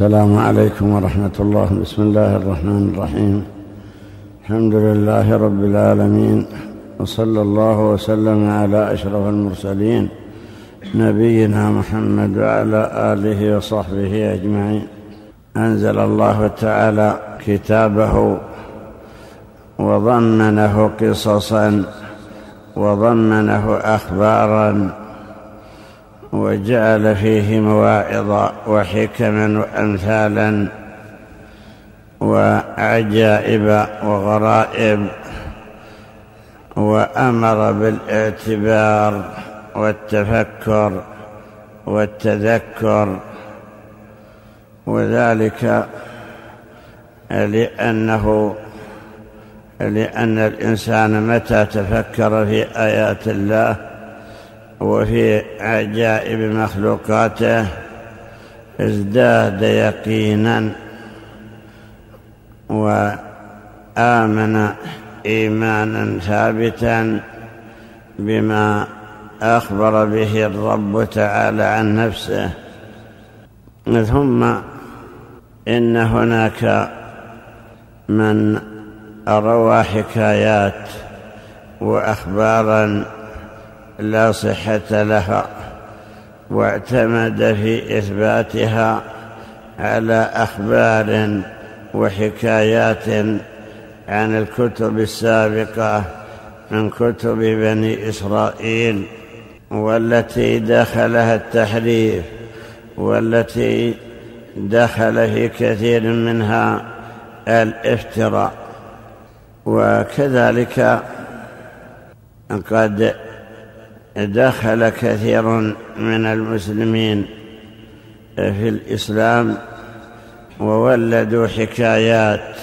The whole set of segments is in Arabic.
السلام عليكم ورحمة الله. بسم الله الرحمن الرحيم. الحمد لله رب العالمين وصلى الله وسلم على أشرف المرسلين نبينا محمد وعلى آله وصحبه أجمعين. أنزل الله تعالى كتابه وضمنه قصصا وضمنه أخبارا وجعل فيه مواعظ وحكما وأمثالا وعجائب وغرائب وأمر بالاعتبار والتفكر والتذكر وذلك لأنه لأن الإنسان متى تفكر في آيات الله وفي عجائب مخلوقاته ازداد يقينا وآمن إيمانا ثابتا بما أخبر به الرب تعالى عن نفسه. ثم إن هناك من روى حكايات وأخبارا لا صحة لها واعتمد في إثباتها على أخبار وحكايات عن الكتب السابقة من كتب بني إسرائيل والتي دخلها التحريف والتي دخل في كثير منها الافتراء. وكذلك قد دخل كثير من المسلمين في الإسلام وولدوا حكايات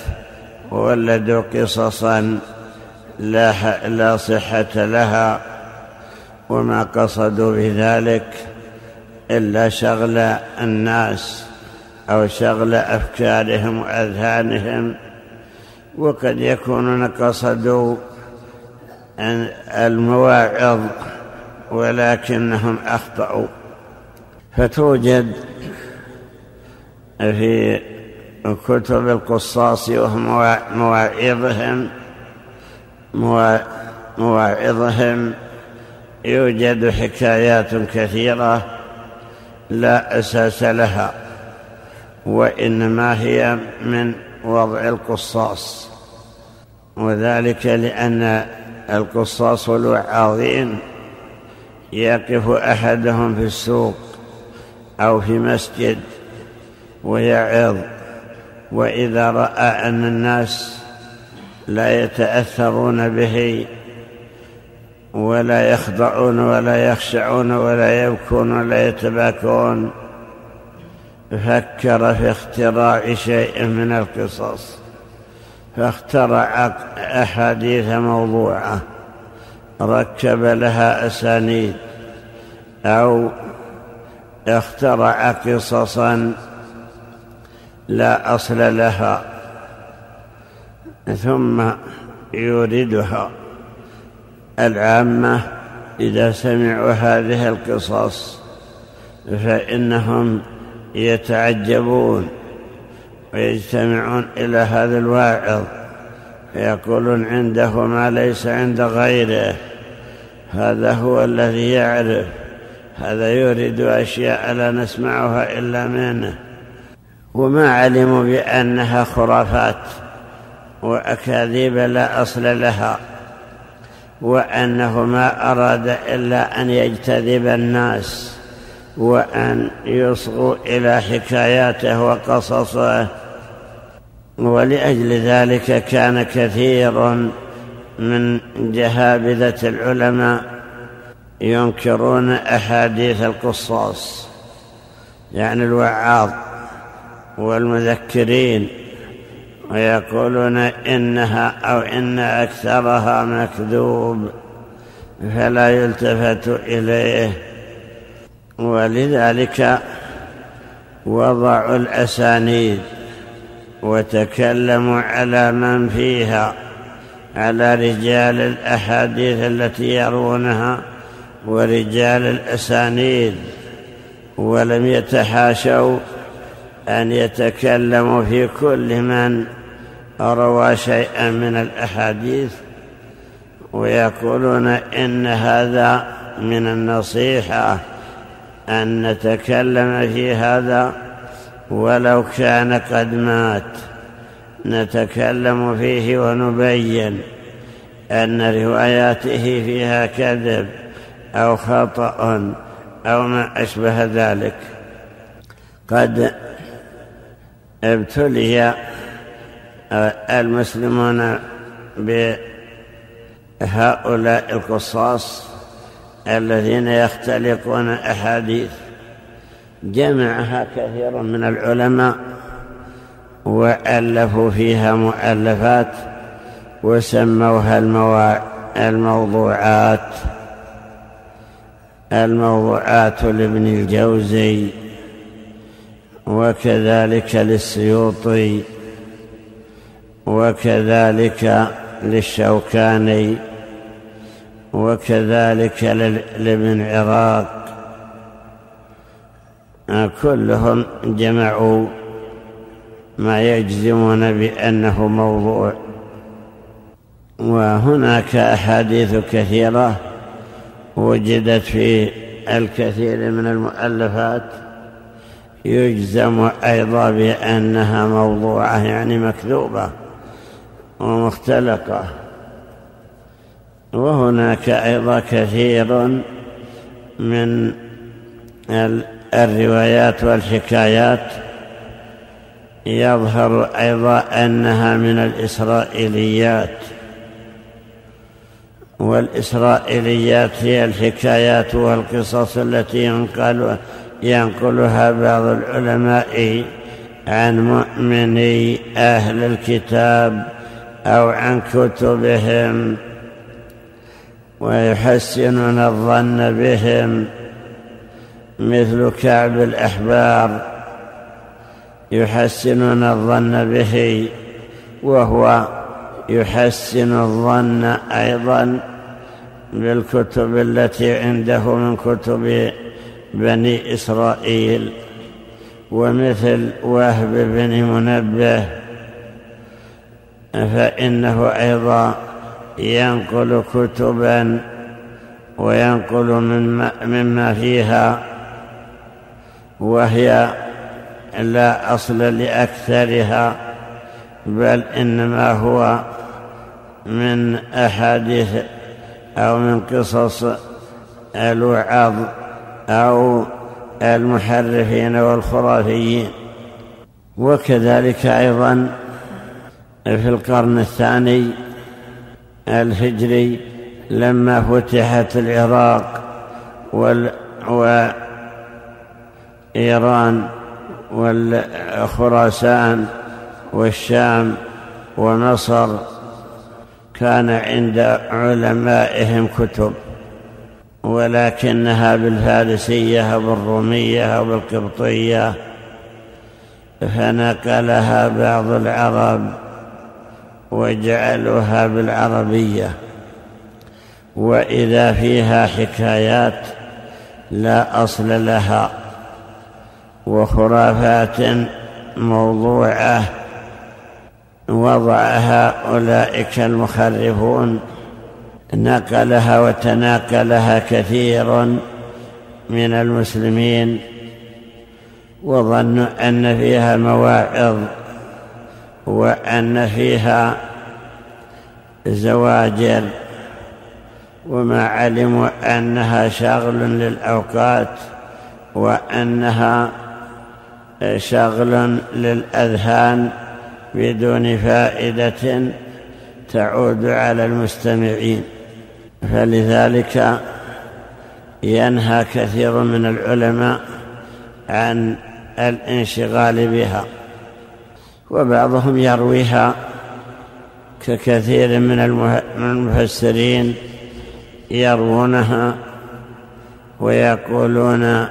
وولدوا قصصا لا, لا صحة لها وما قصدوا بذلك إلا شغل الناس أو شغل أفكارهم وأذهانهم. وقد يكونون قصدوا المواعظ ولكنهم أخطأوا. فتوجد في كتب القصاص ومواعظهم مواعظهم يوجد حكايات كثيرة لا أساس لها وإنما هي من وضع القصاص. وذلك لأن القصاص والوعاظين يقف أحدهم في السوق أو في مسجد ويعظ وإذا رأى أن الناس لا يتأثرون به ولا يخضعون ولا يخشعون ولا يبكون ولا يتباكون فكر في اختراع شيء من القصص فاخترع أحاديث موضوعة. ركب لها أسانيد أو اخترع قصصا لا أصل لها ثم يوردها. العامة إذا سمعوا هذه القصص فإنهم يتعجبون ويجتمعون إلى هذا الواعظ فيقولون عنده ما ليس عند غيره. هذا هو الذي يعرف. هذا يريد أشياء لا نسمعها إلا منه. وما علموا بأنها خرافات وأكاذيب لا أصل لها. وأنه ما أراد إلا أن يجتذب الناس وأن يصغوا إلى حكاياته وقصصه. ولأجل ذلك كان كثير من جهابذة العلماء ينكرون أحاديث القصاص يعني الوعاظ والمذكرين ويقولون إنها أو إن أكثرها مكذوب فلا يلتفت إليه. ولذلك وضعوا الأسانيد وتكلموا على من فيها. على رجال الأحاديث التي يرونها ورجال الأسانيد ولم يتحاشوا أن يتكلموا في كل من روى شيئا من الأحاديث ويقولون إن هذا من النصيحة أن نتكلم في هذا ولو كان قد مات. نتكلم فيه ونبين أن رواياته فيها كذب أو خطأ أو ما أشبه ذلك. قد ابتلي المسلمون بهؤلاء القصاص الذين يختلقون أحاديث. جمعها كثير من العلماء وألفوا فيها مؤلفات وسموها الموضوعات الموضوعات لابن الجوزي وكذلك للسيوطي وكذلك للشوكاني وكذلك لابن عراق. كلهم جمعوا ما يجزمون بأنه موضوع. وهناك أحاديث كثيرة وجدت في الكثير من المؤلفات. يجزم أيضا بأنها موضوعة يعني مكذوبة ومختلقة. وهناك أيضا كثير من الروايات والحكايات يظهر أيضا أنها من الإسرائيليات. والإسرائيليات هي الحكايات والقصص التي ينقل ينقلها بعض العلماء عن مؤمني أهل الكتاب أو عن كتبهم ويحسنون الظن بهم مثل كعب الأحبار. يحسنون الظن به وهو يحسن الظن أيضا بالكتب التي عنده من كتب بني إسرائيل ومثل وهب بن منبه فإنه أيضا ينقل كتبا وينقل مما فيها وهي لا أصل لأكثرها بل إنما هو من أحاديث أو من قصص الوعظ أو المحرفين والخرافيين. وكذلك أيضا في القرن الثاني الهجري لما فتحت العراق وال وإيران والخراسان والشام ومصر كان عند علمائهم كتب ولكنها بالفارسية أو بالرومية أو بالقبطية فنقلها بعض العرب وجعلوها بالعربية. وإذا فيها حكايات لا أصل لها. وخرافات موضوعة وضعها أولئك المخرفون. نقلها وتناقلها كثير من المسلمين وظنوا أن فيها مواعظ وأن فيها زواجر. وما علموا أنها شغل للأوقات وأنها شغل للأذهان بدون فائدة تعود على المستمعين. فلذلك ينهى كثير من العلماء عن الانشغال بها وبعضهم يرويها ككثير من المفسرين يروونها ويقولون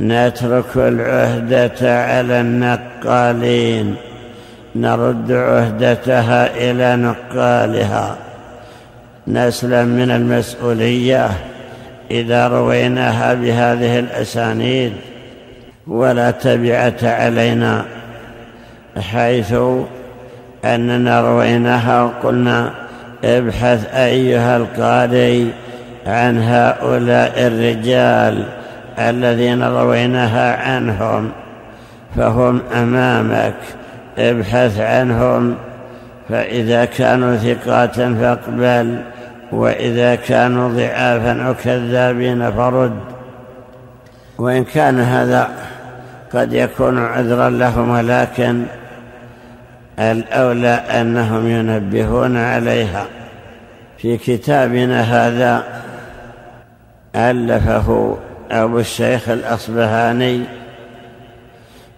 نترك العهدة على النقالين. نرد عهدتها إلى نقالها. نسلم من المسؤولية إذا رويناها بهذه الأسانيد. ولا تبعة علينا. حيث أننا رويناها وقلنا ابحث أيها القارئ عن هؤلاء الرجال. الذين رويناها عنهم فهم أمامك ابحث عنهم فإذا كانوا ثقات فاقبل وإذا كانوا ضعافا أو كذابين فرد. وإن كان هذا قد يكون عذرا لهم ولكن الأولى أنهم ينبهون عليها. في كتابنا هذا ألفه أبو الشيخ الأصبهاني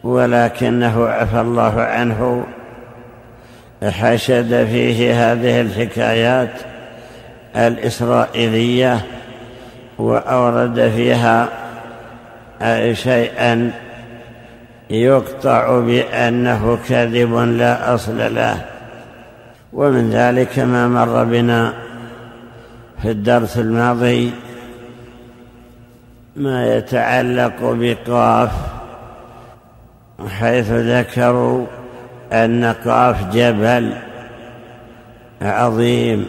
ولكنه عفى الله عنه حشد فيه هذه الحكايات الإسرائيلية وأورد فيها شيئا يقطع بأنه كذب لا أصل له. ومن ذلك ما مر بنا في الدرس الماضي ما يتعلق بقاف حيث ذكروا أن قاف جبل عظيم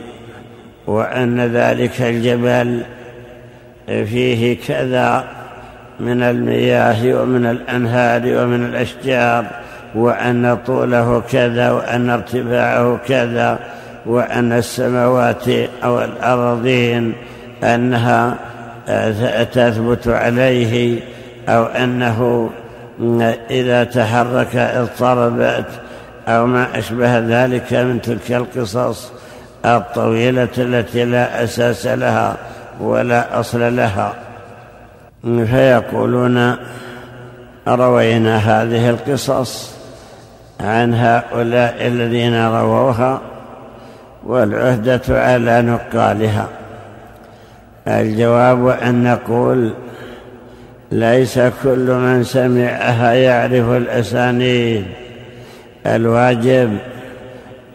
وأن ذلك الجبل فيه كذا من المياه ومن الأنهار ومن الأشجار وأن طوله كذا وأن ارتفاعه كذا وأن السماوات أو الأرضين أنها تثبت عليه أو أنه إذا تحرك اضطربت أو ما أشبه ذلك من تلك القصص الطويلة التي لا أساس لها ولا أصل لها. فيقولون روينا هذه القصص عن هؤلاء الذين رووها والعهدة على نقالها. الجواب أن نقول ليس كل من سمعها يعرف الأسانيد. الواجب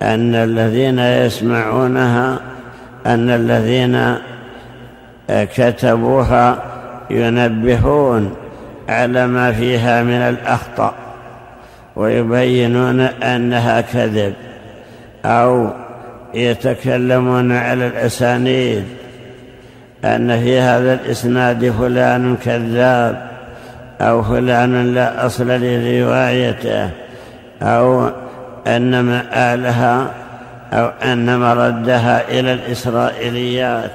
أن الذين يسمعونها أن الذين كتبوها ينبهون على ما فيها من الأخطأ ويبينون أنها كذب أو يتكلمون على الأسانيد. أن في هذا الإسناد فلان كذاب أو فلان لا أصل لروايته أو أن مآلها أو أن مردها إلى الإسرائيليات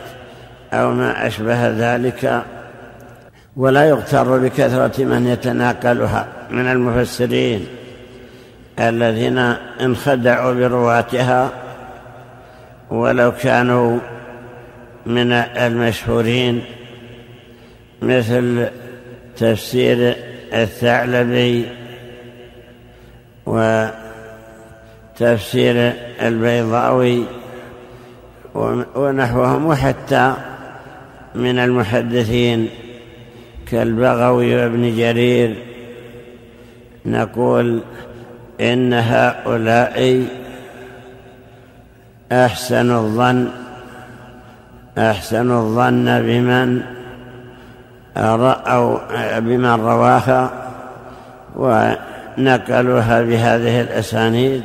أو ما أشبه ذلك. ولا يغتر بكثرة من يتناقلها من المفسرين الذين انخدعوا برواتها ولو كانوا من المشهورين مثل تفسير الثعلبي وتفسير البيضاوي ونحوهم وحتى من المحدثين كالبغوي وابن جرير نقول إن هؤلاء أحسن الظن أحسن الظن بمن رأوا بمن رواها ونقلوها بهذه الأسانيد.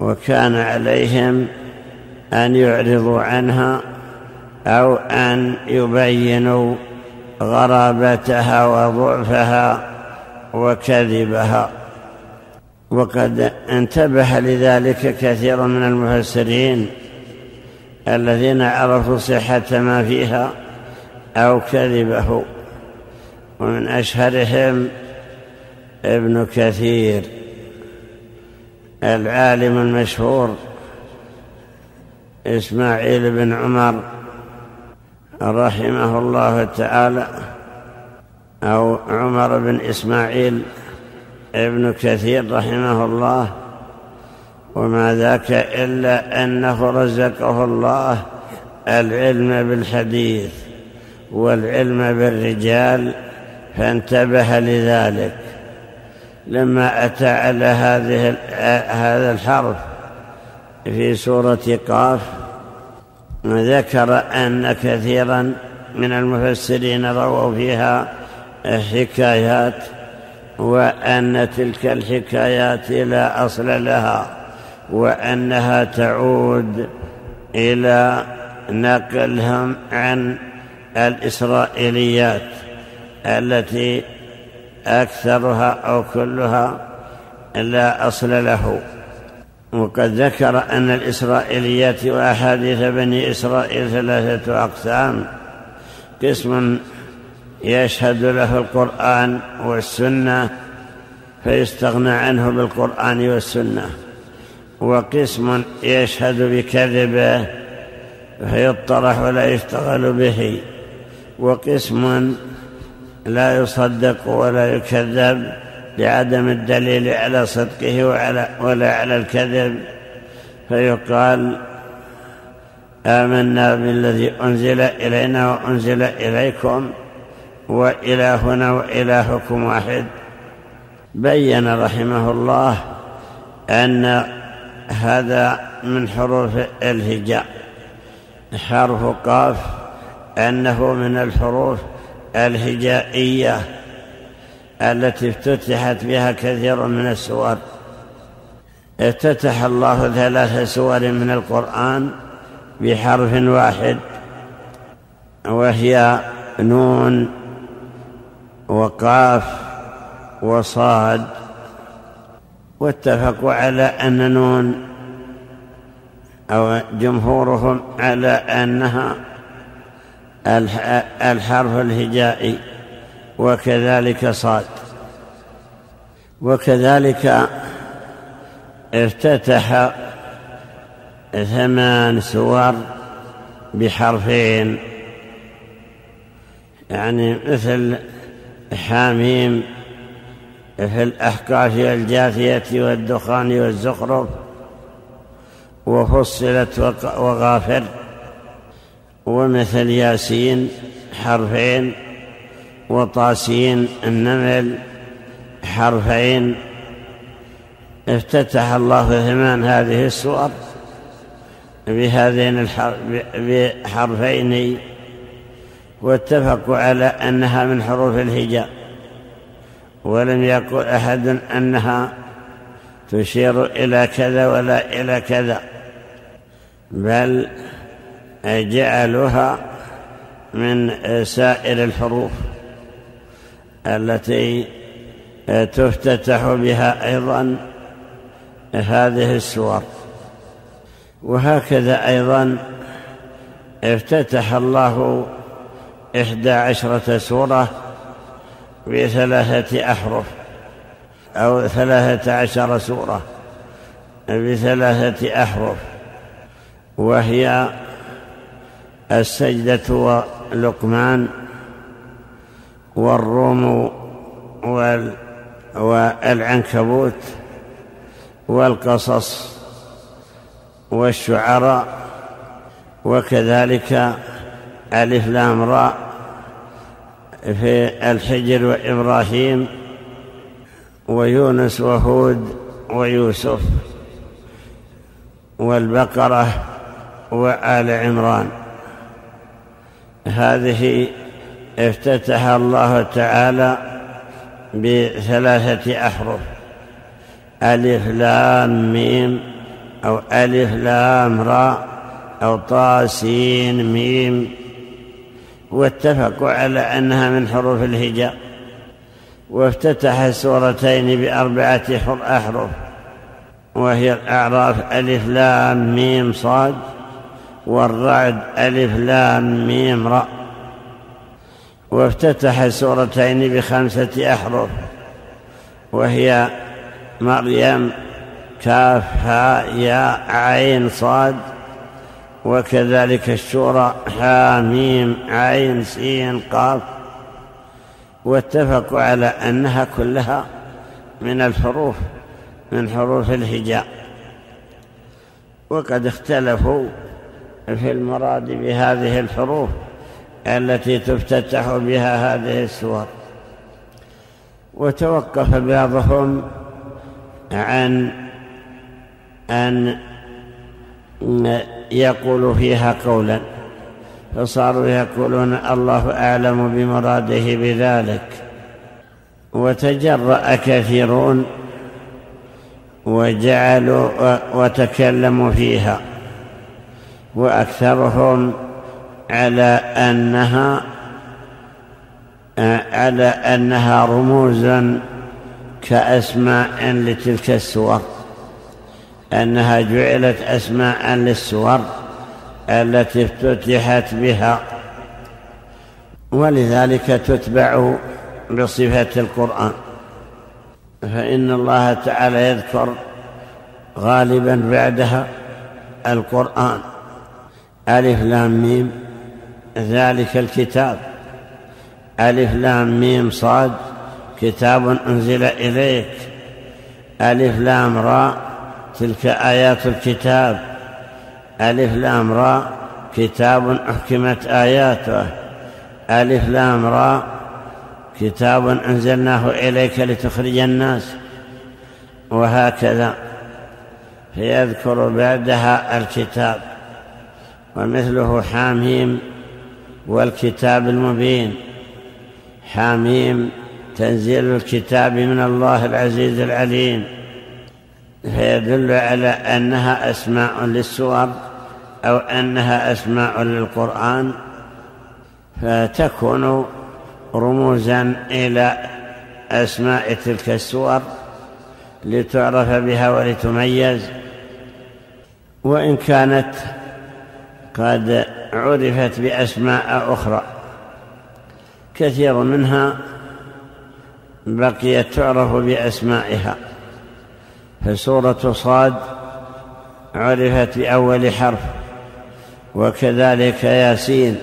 وكان عليهم أن يعرضوا عنها أو أن يبينوا غرابتها وضعفها وكذبها. وقد انتبه لذلك كثير من المفسرين الذين عرفوا صحة ما فيها أو كذبه. ومن أشهرهم ابن كثير العالم المشهور إسماعيل بن عمر رحمه الله تعالى أو عمر بن إسماعيل ابن كثير رحمه الله. وما ذاك إلا أنه رزقه الله العلم بالحديث والعلم بالرجال فانتبه لذلك. لما أتى على هذه هذا الحرف في سورة قاف ذكر أن كثيرا من المفسرين رووا فيها حكايات وأن تلك الحكايات لا أصل لها. وأنها تعود إلى نقلهم عن الإسرائيليات التي أكثرها أو كلها لا أصل له. وقد ذكر أن الإسرائيليات وأحاديث بني إسرائيل ثلاثة أقسام. قسم يشهد له القرآن والسنة فيستغنى عنه بالقرآن والسنة. وقسم يشهد بكذبه فيطرح ولا يشتغل به وقسم لا يصدق ولا يكذب لعدم الدليل على صدقه وعلى ولا على الكذب. فيقال آمنا بالذي أنزل إلينا وأنزل إليكم وإلهنا وإلهكم واحد. بين رحمه الله أن هذا من حروف الهجاء. حرف قاف أنه من الحروف الهجائية التي افتتحت بها كثير من السور. افتتح الله ثلاث سور من القرآن بحرف واحد وهي نون وقاف وصاد واتفقوا على أن نون أو جمهورهم على أنها الحرف الهجائي وكذلك صاد. وكذلك افتتح ثمان سور بحرفين يعني مثل حاميم في الأحقاف والجاثية والدخان والزخرف وفصلت وغافر ومثل ياسين حرفين وطاسين النمل حرفين. افتتح الله ثمان هذه السور بهذين بحرفين واتفقوا على أنها من حروف الهجاء. ولم يقل أحد أنها تشير إلى كذا ولا إلى كذا بل جعلوها من سائر الحروف التي تفتتح بها أيضا هذه السور. وهكذا أيضا افتتح الله إحدى عشرة سورة بثلاثة أحرف أو ثلاثة عشر سورة بثلاثة أحرف وهي السجدة ولقمان والروم والعنكبوت والقصص والشعراء وكذلك ألف لام راء. في الحجر وإبراهيم ويونس وهود ويوسف والبقرة وآل عمران. هذه افتتح الله تعالى بثلاثة أحرف ألف لام ميم أو ألف لام راء أو طاسين ميم واتفقوا على أنها من حروف الهجاء وافتتح السورتين بأربعة أحرف وهي الأعراف ألف لام ميم صاد والرعد ألف لام ميم راء. وافتتح السورتين بخمسة أحرف وهي مريم كاف هاء ياء عين صاد وكذلك الشورى حاميم عين سين قاف. واتفقوا على أنها كلها من الحروف من حروف الهجاء وقد اختلفوا في المراد بهذه الحروف التي تفتتح بها هذه السور. وتوقف بعضهم عن أن يقول فيها قولا فصاروا يقولون الله أعلم بمراده بذلك. وتجرأ كثيرون وجعلوا وتكلموا فيها. وأكثرهم على أنها على أنها رموزا كأسماء لتلك السور. أنها جعلت أسماء للسور التي افتتحت بها ولذلك تتبع بصفة القرآن. فإن الله تعالى يذكر غالبا بعدها القرآن. ألف لام ميم ذلك الكتاب. ألف لام ميم صاد كتاب أنزل إليك. ألف لام راء تلك آيات الكتاب. ألف لام راء كتاب أحكمت آياته. ألف لام راء كتاب أنزلناه إليك لتخرج الناس. وهكذا. فيذكر بعدها الكتاب. ومثله حاميم والكتاب المبين. حاميم تنزيل الكتاب من الله العزيز العليم. فيدل على أنها أسماء للسور أو أنها أسماء للقرآن فتكون رموزا إلى أسماء تلك السور لتعرف بها ولتميز. وإن كانت قد عرفت بأسماء أخرى كثير منها بقيت تعرف بأسمائها. فسورة صاد عرفت بأول حرف وكذلك ياسين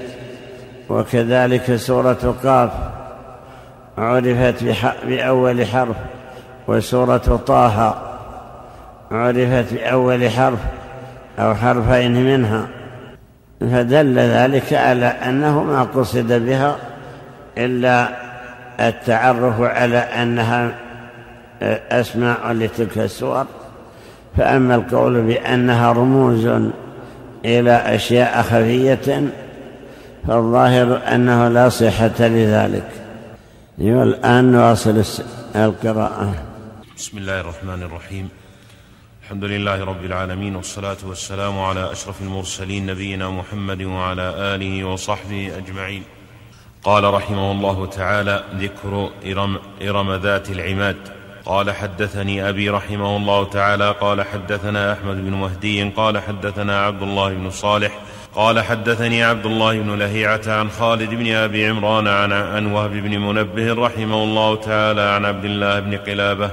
وكذلك سورة قاف عرفت بأول حرف وسورة طه عرفت بأول حرف أو حرفين منها. فدل ذلك على أنه ما قصد بها إلا التعرف على أنها أسماء لتلك السور. فأما القول بأنها رموز إلى أشياء خفية فالظاهر أنه لا صحة لذلك. والآن نواصل القراءة. بسم الله الرحمن الرحيم. الحمد لله رب العالمين والصلاة والسلام على أشرف المرسلين نبينا محمد وعلى آله وصحبه أجمعين. قال رحمه الله تعالى ذكر إرم, إرم ذات العماد. قال حدثني أبي رحمه الله تعالى قال حدثنا أحمد بن مهدي قال حدثنا عبد الله بن صالح قال حدثني عبد الله بن لهيعة عن خالد بن أبي عمران عن, عن وهب بن منبه رحمه الله تعالى عن عبد الله بن قلابة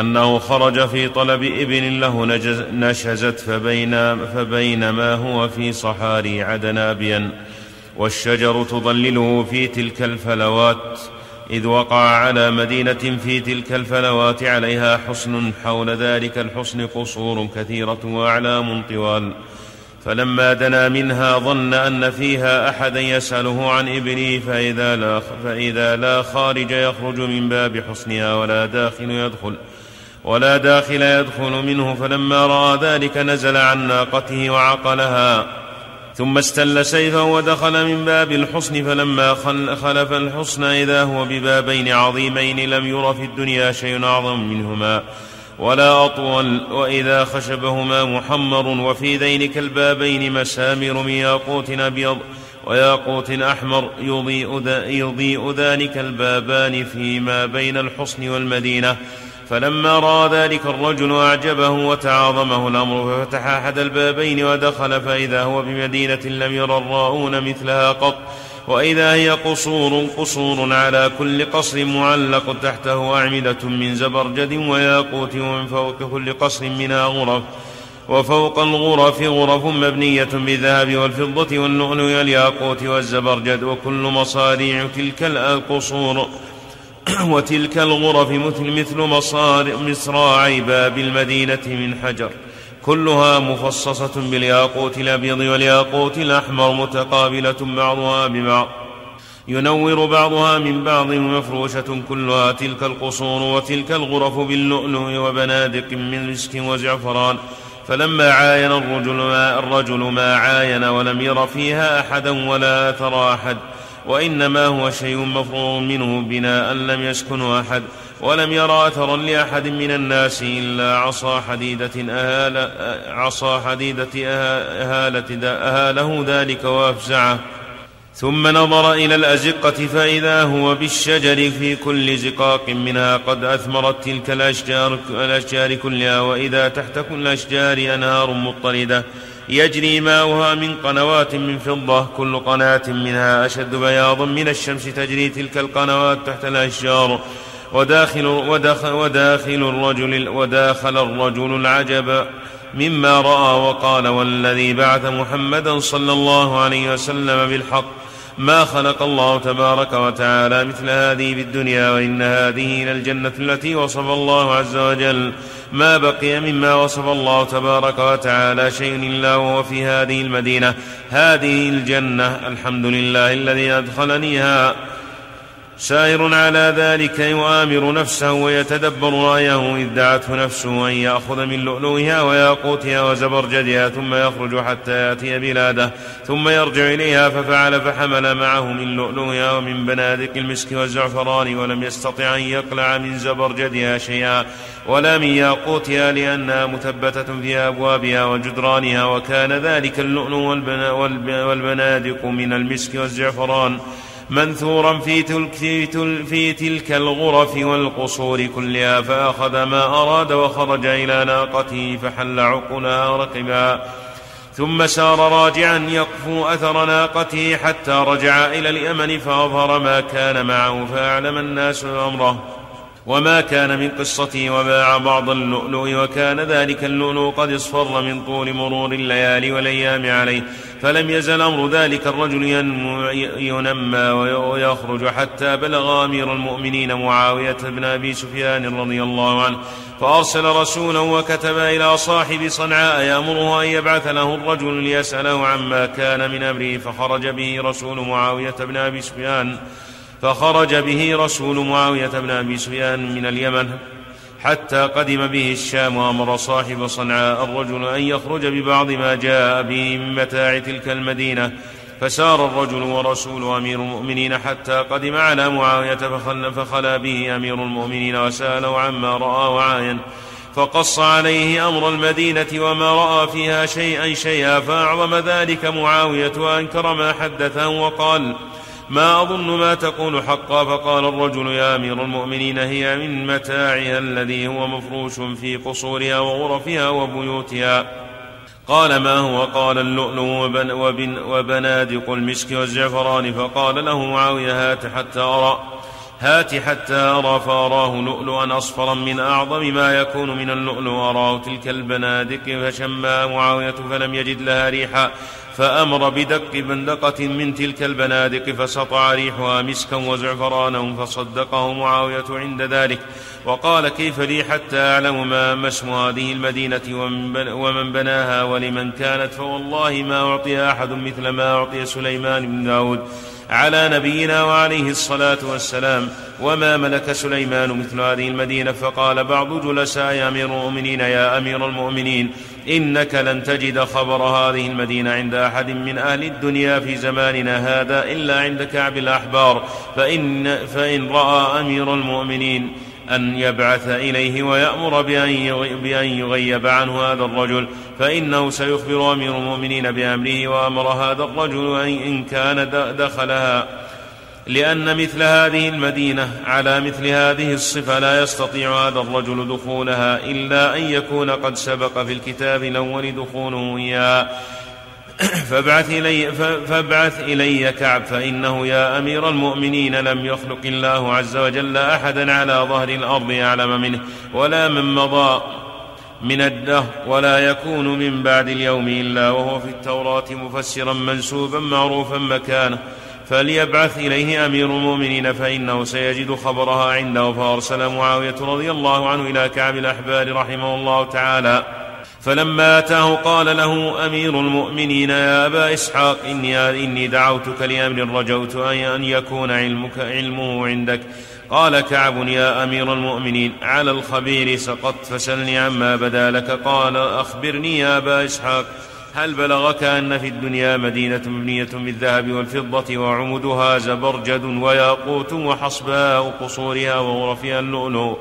أنه خرج في طلب إبل له نشزت فبين فبينما هو في صحاري عدن أبين والشجر تظلله في تلك الفلوات إذ وقع على مدينة في تلك الفلوات عليها حصن حول ذلك الحصن قصور كثيرة وأعلام طوال. فلما دنا منها ظن أن فيها أحدا يسأله عن إبله فإذا لا, فإذا لا خارج يخرج من باب حصنها ولا داخل يدخل ولا داخل يدخل منه. فلما رأى ذلك نزل عن ناقته وعقلها. ثم استل سيفا ودخل من باب الحصن فلما خلف الحصن إذا هو ببابين عظيمين لم ير في الدنيا شيء أعظم منهما. ولا أطول وإذا خشبهما محمر وفي ذينك البابين مسامر من ياقوت أبيض وياقوت أحمر. يضيء ذلك البابان فيما بين الحصن والمدينة. فلما رأى ذلك الرجل أعجبه وتعاظمه الأمر ففتح أحد البابين ودخل فإذا هو بمدينة لم ير الراؤون مثلها قط. وإذا هي قصور قصور على كل قصر معلق تحته أعمدة من زبرجد وياقوت ومن فوق كل قصر منها غرف. وفوق الغرف غرف مبنية بالذهب والفضة واللؤلؤ والياقوت والزبرجد وكل مصاريع تلك القصور. وتلك الغرف مثل مثل مصار مصراعي باب المدينة من حجر. كلها مفصصة بالياقوت الأبيض والياقوت الأحمر متقابلة بعضها ببعض. ينور بعضها من بعض مفروشة كلها تلك القصور وتلك الغرف باللؤلؤ وبنادق من مسك وزعفران. فلما عاين الرجل ما, الرجل ما عاين ولم ير فيها أحدا ولا أثر أحد. وإنما هو شيء مفروغ منه بناء لم يسكنه أحد ولم يرى أثرا لأحد من الناس إلا عصا حديدة أهال عصا حديدة أهالة أهاله ذلك وأفزعه. ثم نظر إلى الأزقة فإذا هو بالشجر في كل زقاق منها قد أثمرت تلك الأشجار, الأشجار كلها وإذا تحت كل الأشجار أنهار مضطردة يجري ماؤها من قنوات من فضة كل قناة منها أشد بياضا من الشمس تجري تلك القنوات تحت الأشجار. وداخل, وداخل, وداخل الرجل وداخل الرجل العجب مما رأى وقال والذي بعث محمدا صلى الله عليه وسلم بالحق. ما خلق الله تبارك وتعالى مثل هذه في الدنيا وإن هذه إلى الجنة التي وصف الله عز وجل. ما بقي مما وصف الله تبارك وتعالى شيء إلا وهو في هذه المدينة. هذه الجنة الحمد لله الذي أدخلنيها. سائر على ذلك يؤامر نفسه ويتدبر رأيه إذ دعته نفسه أن يأخذ من لؤلؤها وياقوتها وزبرجدها ثم يخرج حتى يأتي بلاده ثم يرجع إليها ففعل فحمل معه من لؤلؤها ومن بنادق المسك والزعفران ولم يستطع أن يقلع من زبرجدها شيئا ولا من ياقوتها لأنها مثبتة في أبوابها وجدرانها وكان ذلك اللؤلؤ والبنادق من المسك والزعفران منثورا في تلك, في, تلك الغرف والقصور كلها فأخذ ما أراد وخرج إلى ناقته فحل عقلها رقبا ثم سار راجعا يقفو أثر ناقته حتى رجع إلى اليمن فأظهر ما كان معه فأعلم الناس أمره. وما كان من قصته وباع بعض اللؤلؤ وكان ذلك اللؤلؤ قد اصفر من طول مرور الليالي والأيام عليه فلم يزل أمر ذلك الرجل ينمى ويخرج حتى بلغ أمير المؤمنين معاوية بن أبي سفيان رضي الله عنه فأرسل رسولا وكتب إلى صاحب صنعاء يأمره أن يبعث له الرجل ليسأله عما كان من أمره فخرج به رسول معاوية بن أبي سفيان فخرج به رسول معاوية بن أبي سفيان من اليمن حتى قدم به الشام وأمر صاحب صنعاء الرجل أن يخرج ببعض ما جاء به من متاع تلك المدينة. فسار الرجل ورسول أمير المؤمنين حتى قدم على معاوية فخل فخلا به أمير المؤمنين وسأله عما رأى وعاين. فقص عليه أمر المدينة وما رأى فيها شيئا شيئا فأعظم ذلك معاوية وأنكر ما حدثه وقال ما أظن ما تقول حقا فقال الرجل يا أمير المؤمنين هي من متاعها الذي هو مفروش في قصورها وغرفها وبيوتها. قال ما هو؟ قال اللؤلؤ وبن وبن وبنادق المسك والزعفران. فقال له معاوية هات حتى أرى هات حتى أرى فأراه لؤلؤا أصفرا من أعظم ما يكون من اللؤلؤ. أراه تلك البنادق فشمى معاوية فلم يجد لها ريحا. فأمر بدق بندقة من تلك البنادق فسطع ريحها مسكا وزعفرانا فصدقه معاوية عند ذلك. وقال كيف لي حتى أعلم ما اسم هذه المدينة ومن بناها ولمن كانت؟ فوالله ما أعطي أحد مثل ما أعطي سليمان بن داود على نبينا وعليه الصلاة والسلام وما ملك سليمان مثل هذه المدينة. فقال بعض جلساء أمير المؤمنين يا أمير المؤمنين إنك لن تجد خبر هذه المدينة عند أحد من أهل الدنيا في زماننا هذا إلا عند كعب الأحبار. فإن, فإن رأى أمير المؤمنين أن يبعث إليه ويأمر بأن يغيب عنه هذا الرجل فإنه سيخبر أمير المؤمنين بأمره وأمر هذا الرجل إن كان دخلها. لأن مثل هذه المدينة على مثل هذه الصفة لا يستطيع هذا الرجل دخولها إلا أن يكون قد سبق في الكتاب الأول دخوله إياها فابعث إلي, فابعث إلي كعب فإنه يا أمير المؤمنين لم يخلق الله عز وجل أحدا على ظهر الأرض يعلم منه ولا من مضى من الدهر ولا يكون من بعد اليوم إلا وهو في التوراة مفسرا منسوبا معروفا مكانه. فليبعث إليه أمير المؤمنين فإنه سيجد خبرها عنده فأرسل معاوية رضي الله عنه إلى كعب الأحبار رحمه الله تعالى. فلما أتاه قال له أمير المؤمنين يا أبا إسحاق إني, إني دعوتك لأمر رجوت أن يكون علمك علمه عندك. قال كعب يا أمير المؤمنين على الخبير سقطت فسلني عما بدا لك. قال أخبرني يا أبا إسحاق. هل بلغك أن في الدنيا مدينة مبنية بالذهب والفضة وعمدها زبرجد وياقوت وحصباء قصورها وغرفها اللؤلؤ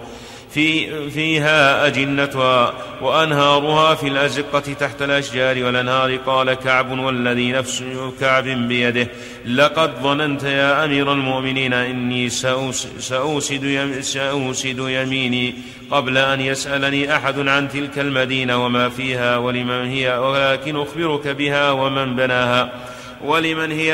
في فيها أجنتها وأنهارها في الأزقة تحت الأشجار والأنهار. قال كعب والذي نفس كعب بيده لقد ظننت يا أمير المؤمنين إني سأوسد, سأوسد يميني قبل أن يسألني أحد عن تلك المدينة وما فيها ولمن هي ولكن أخبرك بها ومن بناها. ولمن هي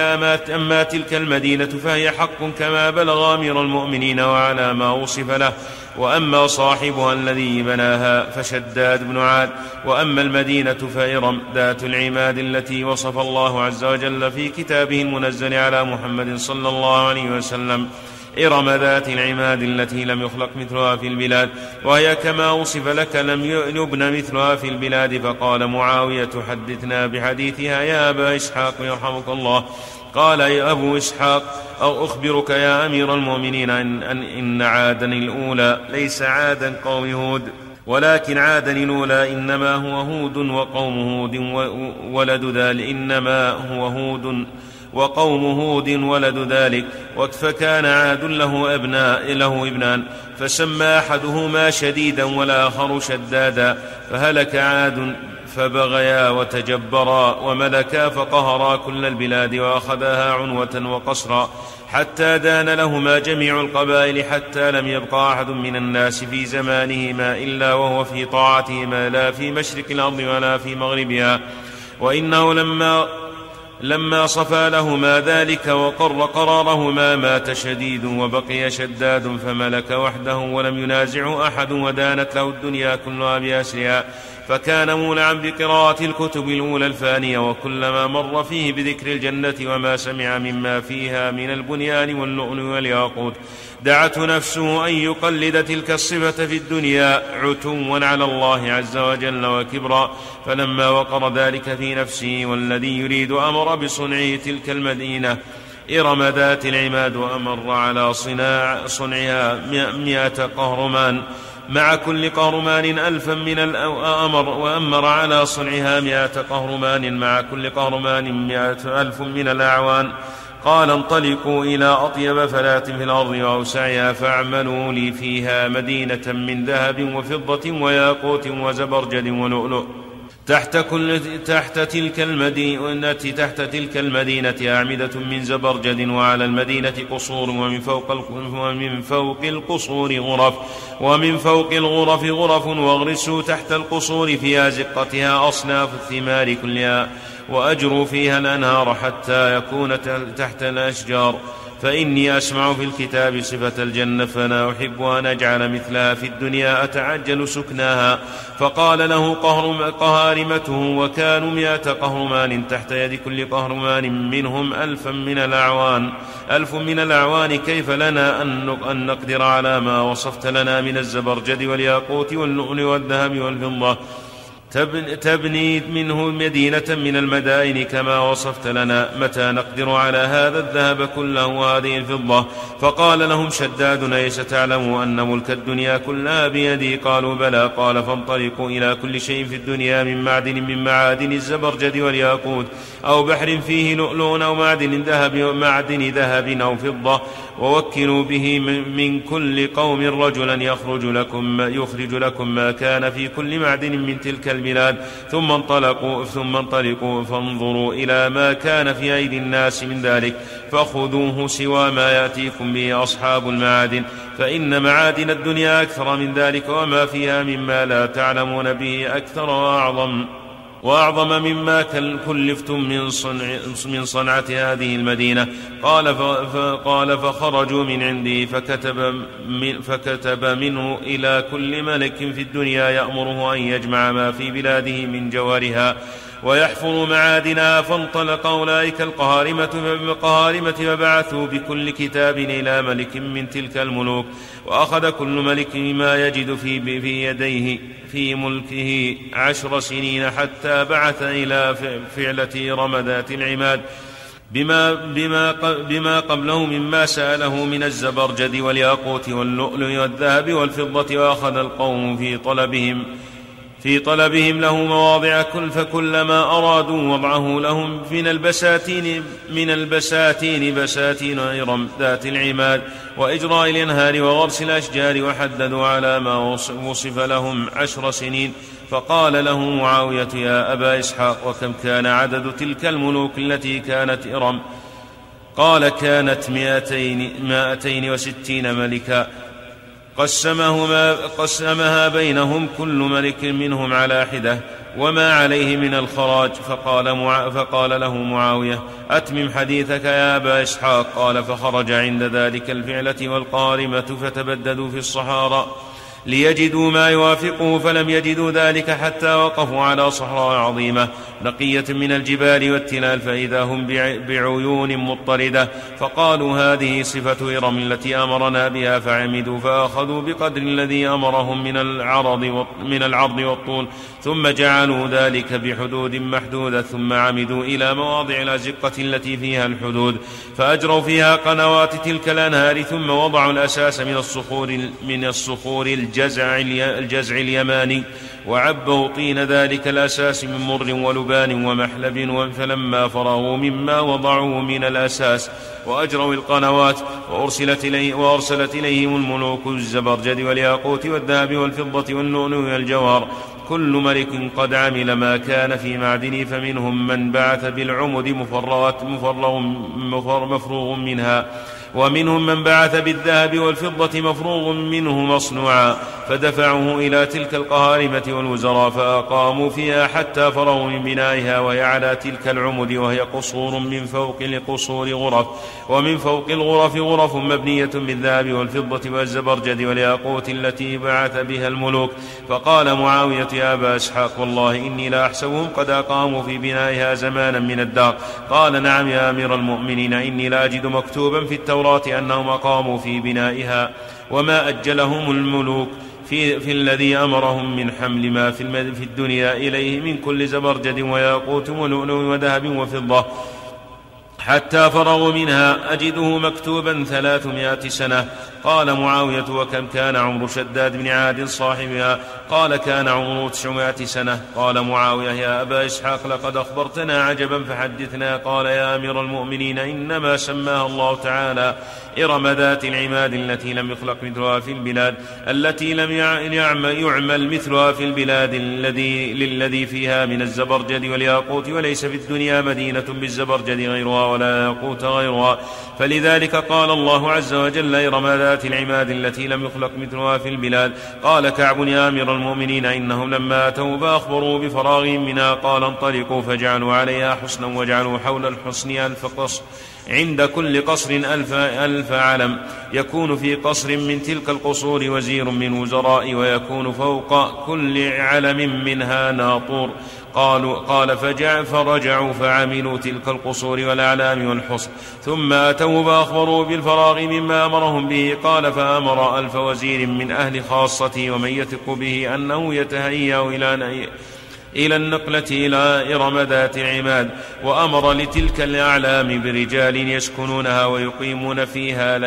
أما تلك المدينة فهي حق كما بلغ أمير المؤمنين وعلى ما وصف له. وأما صاحبها الذي بناها فشداد بن عاد وأما المدينة فإرم ذات العماد التي وصف الله عز وجل في كتابه المنزل على محمد صلى الله عليه وسلم. إرم ذات العماد التي لم يخلق مثلها في البلاد وهي كما وصف لك لم يبن مثلها في البلاد فقال معاوية حدثنا بحديثها يا أبا إسحاق يرحمك الله. قال يا أبو إسحاق أو أخبرك يا أمير المؤمنين أن, إن عادا الأولى ليس عادا قوم هود ولكن عادا الأولى إنما هو هود وقوم هود ولد ذلك إنما هو هود. وقوم هود ولد ذلك فكان عاد له أبناء له ابنان فسمى أحدهما شديدا والآخر شدادا فهلك عاد فبغيا وتجبرا وملكا فقهرا كل البلاد واخذاها عنوة وقصرا حتى دان لهما جميع القبائل حتى لم يبق أحد من الناس في زمانهما إلا وهو في طاعتهما لا في مشرق الأرض ولا في مغربها وإنه لما لما صفى لهما ذلك وقر قرارهما مات شديد وبقي شداد فملك وحده ولم ينازعه أحد ودانت له الدنيا كلها باسرها فكان مولعا بقراءة الكتب الأولى الفانية وكلما مر فيه بذكر الجنة وما سمع مما فيها من البنيان واللؤلؤ والياقوت. دعته نفسه أن يقلد تلك الصفة في الدنيا عتوا على الله عز وجل وكبرا. فلما وقر ذلك في نفسه والذي يريد أمر بصنعه تلك المدينة إرم ذات العماد وأمر على صناع صنعها مئة قهرمان. مع كل قهرمان ألفا من الأمر وأمر على صنعها مئة قهرمان مع كل قهرمان مئة ألف من الأعوان. قال انطلقوا إلى أطيب فلاة في الأرض وأوسعها فاعملوا لي فيها مدينة من ذهب وفضة وياقوت وزبرجد ولؤلؤ. تحت كل تحت تلك المدينة تحت تلك المدينة أعمدة من زبرجد وعلى المدينة قصور ومن فوق ومن فوق القصور غرف ومن فوق الغرف غرف واغرسوا تحت القصور في أزقتها أصناف الثمار كلها وأجروا فيها الأنهار حتى يكون تحت الأشجار. فإني أسمع في الكتاب صفة الجنة فأنا أحب أن أجعل مثلها في الدنيا أتعجل سكناها. فقال له قهر قهارمته وكانوا مئة قهرمان تحت يد كل قهرمان منهم ألفا من الأعوان. ألف من الأعوان كيف لنا أن نقدر على ما وصفت لنا من الزبرجد والياقوت واللؤلؤ والذهب والفضة؟ تبني منه مدينة من المدائن كما وصفت لنا. متى نقدر على هذا الذهب كله وهذه الفضة؟ فقال لهم شداد ليس تعلموا أن ملك الدنيا كلها بيدي؟ قالوا بلى. قال فانطلقوا إلى كل شيء في الدنيا من معدن من معادن الزبرجد والياقوت أو بحر فيه لؤلؤ أو معدن ذهب معدن ذهب أو فضة. ووكلوا به من كل قوم رجلا يخرج لكم يخرج لكم ما كان في كل معدن من تلك البلاد ثم انطلقوا ثم انطلقوا فانظروا إلى ما كان في أيدي الناس من ذلك. فخذوه سوى ما يأتيكم به أصحاب المعادن. فإن معادن الدنيا أكثر من ذلك وما فيها مما لا تعلمون به أكثر وأعظم. وأعظم مما كلفتم من صنع من صنعة هذه المدينة. قال فقال فخرجوا من عندي فكتب من فكتب منه إلى كل ملك في الدنيا يأمره أن يجمع ما في بلاده من جوارها. ويحفر معادنها فانطلق أولئك القهارمة فبعثوا بكل كتاب إلى ملك من تلك الملوك وأخذ كل ملك ما يجد في, في يديه في ملكه عشر سنين حتى بعث إلى فعلة رمدات العماد. بما, بما, بما قبله مما سأله من الزبرجد والياقوت واللؤلؤ والذهب والفضة وأخذ القوم في طلبهم. في طلبهم له مواضع كل فكلما أرادوا وضعه لهم من البساتين من البساتين بساتين إرم ذات العماد وإجراء الأنهار وغرس الأشجار وحددوا على ما وصف لهم عشر سنين. فقال له معاوية يا أبا إسحاق وكم كان عدد تلك الملوك التي كانت إرم؟ قال كانت مائتين, مائتين وستين ملكا. قسمهما قسمها بينهم كل ملك منهم على حدة وما عليه من الخراج فقال, مع فقال له معاوية أتمم حديثك يا أبا إسحاق. قال فخرج عند ذلك الفعلة والقارمة فتبددوا في الصحارى. ليجدوا ما يوافقه فلم يجدوا ذلك حتى وقفوا على صحراء عظيمة. نقية من الجبال والتلال فإذا هم بعيون مضطردة فقالوا هذه صفة إرم التي أمرنا بها فعمدوا فأخذوا بقدر الذي أمرهم من العرض من العرض والطول. ثم جعلوا ذلك بحدود محدودة ثم عمدوا إلى مواضع الأزقة التي فيها الحدود. فأجروا فيها قنوات تلك الأنهار ثم وضعوا الأساس من الصخور من الصخور الجزع الجزع اليماني. وعبوا طين ذلك الأساس من مر ولبان ومحلب فلما فرغوا مما وضعوا من الأساس وأجروا القنوات وأرسلت, إليه وأرسلت إليهم الملوك الزبرجد والياقوت والذهب والفضة واللؤلؤ والجوار. كل ملك قد عمل ما كان في معدنه فمنهم من بعث بالعمد مفرغة مفرغ مفروغ منها. ومنهم من بعث بالذهب والفضة مفروغ منه مصنوعا فدفعوه إلى تلك القهارمة والوزراء فأقاموا فيها حتى فرغوا من بنائها وهي على تلك العمد وهي قصور من فوق القصور غرف ومن فوق الغرف غرف مبنية بالذهب والفضة والزبرجد والياقوت التي بعث بها الملوك. فقال معاوية يا أبا إسحاق والله إني لا أحسبهم قد أقاموا في بنائها زمانا من الدار. قال نعم يا أمير المؤمنين إني لا أجد مكتوبا في التوراة أنهم أقاموا في بنائها وما أجلهم الملوك في, في الذي أمرهم من حمل ما في, في الدنيا إليه من كل زبرجد وياقوت ولؤلؤ وذهب وفضة حتى فرغوا منها. أجده مكتوبا ثلاثمائة سنة. قال معاوية وكم كان عمر شداد بن عاد صاحبها؟ قال كان عمره تسعمائة سنة. قال معاوية يا أبا إسحاق لقد أخبرتنا عجبا فحدثنا. قال يا أمير المؤمنين إنما سماها الله تعالى إرم ذات العماد التي لم يخلق مثلها في البلاد التي لم يعمل, مثلها في البلاد الذي للذي فيها من الزبرجد والياقوت وليس في الدنيا مدينة بالزبرجد غيرها ولا ياقوت غيرها. فلذلك قال الله عز وجل إرم ذات العماد التي لم يخلق مثلها في البلاد. قال كعب يا أمير المؤمنين إنهم لما أتوا فأخبروا بفراغهم منها قال انطلقوا فجعلوا عليها حسنا وجعلوا حول الحسن ألف قصر عند كل قصر ألف, ألف علم. يكون في قصر من تلك القصور وزير من وزراء ويكون فوق كل علم منها ناطور. قالوا قال فجع فرجعوا فعملوا تلك القصور والأعلام والحصن. ثم أتوا فأخبروا بالفراغ مما أمرهم به. قال فأمر ألف وزير من أهل خاصته ومن يثق به أنه يتهيأ إلى أن إلى النقلة إلى إرم ذات العماد وأمر لتلك الأعلام برجال يسكنونها ويقيمون فيها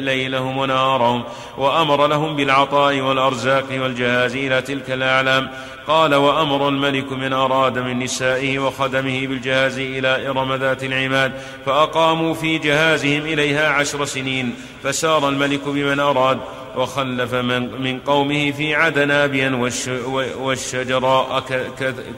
ليلهم ونهارهم وأمر لهم بالعطاء والأرزاق والجهاز إلى تلك الأعلام. قال وأمر الملك من أراد من نسائه وخدمه بالجهاز إلى إرم ذات العماد فأقاموا في جهازهم إليها عشر سنين فسار الملك بمن أراد. وخلف من, من قومه في عدن أبيا والشجراء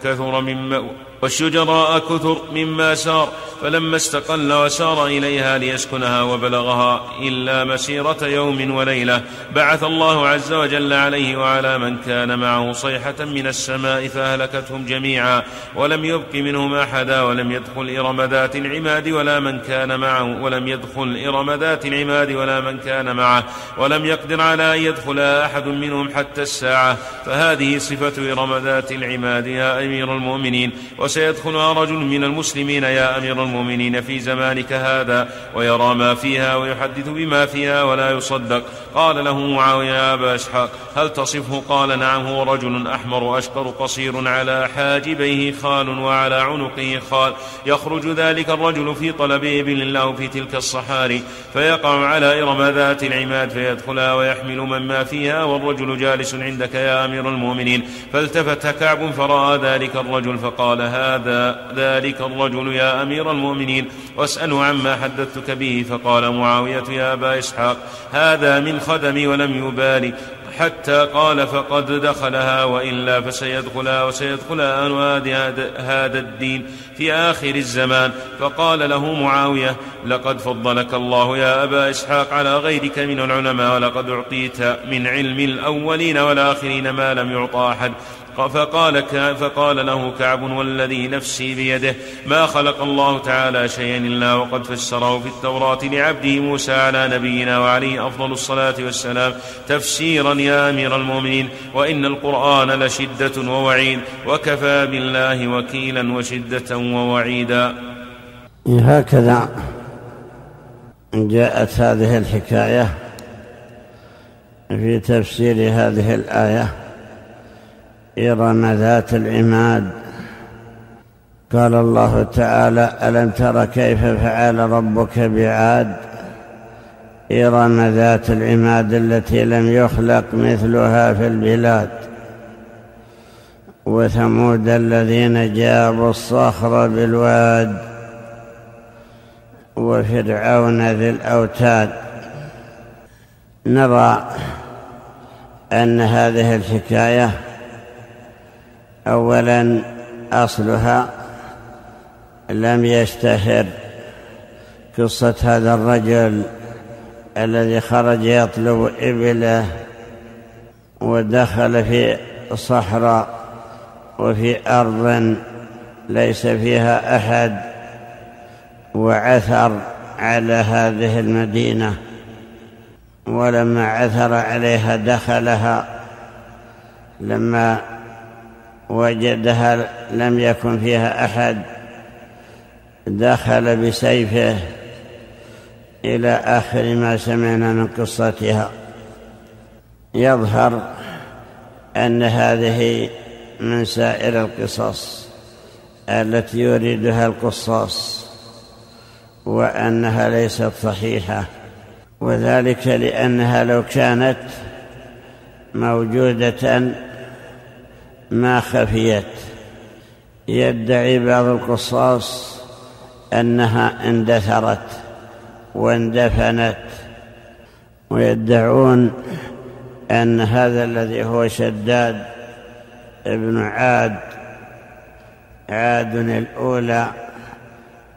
كثر مما والشجراء كثر مما سار فلما استقل وسار إليها ليسكنها وبلغها إلا مسيرة يوم وليلة. بعث الله عز وجل عليه وعلى من كان معه صيحة من السماء فأهلكتهم جميعا. ولم يبق منهم أحدا ولم يدخل إرم ذات العماد ولا من كان معه ولم يدخل إرم ذات العماد ولا من كان معه. ولم يقدر على أن يدخل أحد منهم حتى الساعة. فهذه صفة إرم ذات العماد يا أمير المؤمنين. وسيدخلها رجل من المسلمين يا أمير المؤمنين في زمانك هذا ويرى ما فيها ويحدث بما فيها ولا يصدق. قال له معاوية يا أبا إسحاق هل تصفه؟ قال نعم هو رجل أحمر أشقر قصير على حاجبيه خال وعلى عنقه خال. يخرج ذلك الرجل في طلب إبل له في تلك الصحاري فيقع على إرم ذات العماد فيدخلها ويحمل يحمل من ما فيها والرجل جالس عندك يا أمير المؤمنين. فالتفت كعب فرأى ذلك الرجل فقال هذا ذلك الرجل يا أمير المؤمنين. واسأله عما حدثتك به. فقال معاوية يا أبا إسحاق هذا من خدمي ولم يبالي. حتى قال فقد دخلها وإلا فسيدخلها وسيدخلها أهل هذا الدين في آخر الزمان. فقال له معاوية لقد فضلك الله يا أبا إسحاق على غيرك من العلماء ولقد أعطيت من علم الأولين والآخرين ما لم يعطى أحد. فقال, فقال له كعب والذي نفسي بيده ما خلق الله تعالى شيئا إلا وقد فسره في التوراة لعبده موسى على نبينا وعليه أفضل الصلاة والسلام. تفسيرا يا أمير المؤمنين وإن القرآن لشدة ووعيد وكفى بالله وكيلا وشدة ووعيدا. هكذا جاءت هذه الحكاية في تفسير هذه الآية. إرم ذات العماد قال الله تعالى ألم تر كيف فعل ربك بعاد؟ إرم ذات العماد التي لم يخلق مثلها في البلاد. وثمود الذين جابوا الصخر بالواد. وفرعون ذي الأوتاد. نرى أن هذه الحكاية اولا أصلها لم يشتهر قصة هذا الرجل الذي خرج يطلب إبله ودخل في صحراء وفي أرض ليس فيها أحد وعثر على هذه المدينة ولما عثر عليها دخلها لما وجدها لم يكن فيها أحد دخل بسيفه إلى آخر ما سمعنا من قصتها. يظهر أن هذه من سائر القصص التي يريدها القصاص وأنها ليست صحيحة وذلك لأنها لو كانت موجودة ما خفيت. يدعي بعض القصاص أنها اندثرت واندفنت ويدعون أن هذا الذي هو شداد ابن عاد عاد الأولى